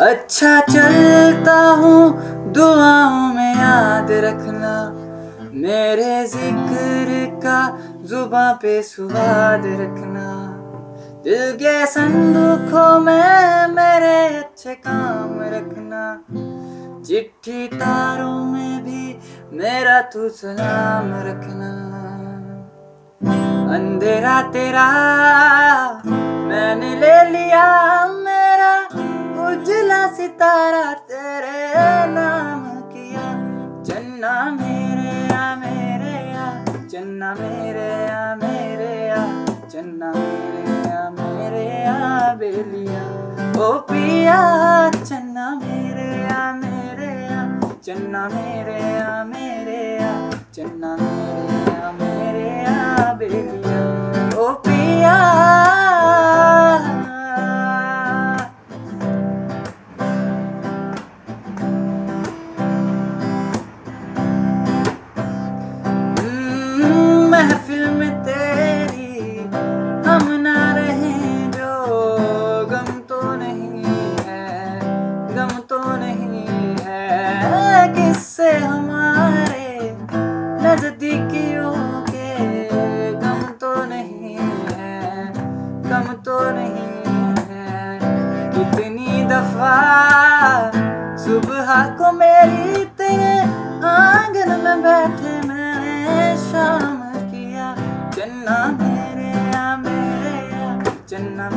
अच्छा चलता हूँ, दुआओं में याद रखना। मेरे ज़िक्र का जुबा पे सुवाद रखना। दिल के संदूकों में मेरे अच्छे काम रखना। चिट्ठी तारों में भी मेरा तू सलाम रखना। अंधेरा तेरा, मैंने ले लिया। सितारा तेरे नाम किया चन्ना मेरे या मेरे या चन्ना मेरे या मेरे या चन्ना मेरे या मेरे या बेलिया ओ पिया चन्ना मेरे या मेरे या चन्ना मेरे या मेरे या या मेरे नजदीकियों के गम तो नहीं है कम तो नहीं है। कितनी दफ़ा सुबह को मेरी तेरे आँगन में बैठे मैंने शाम किया, चन्ना मेरे या मेरे या, चन्ना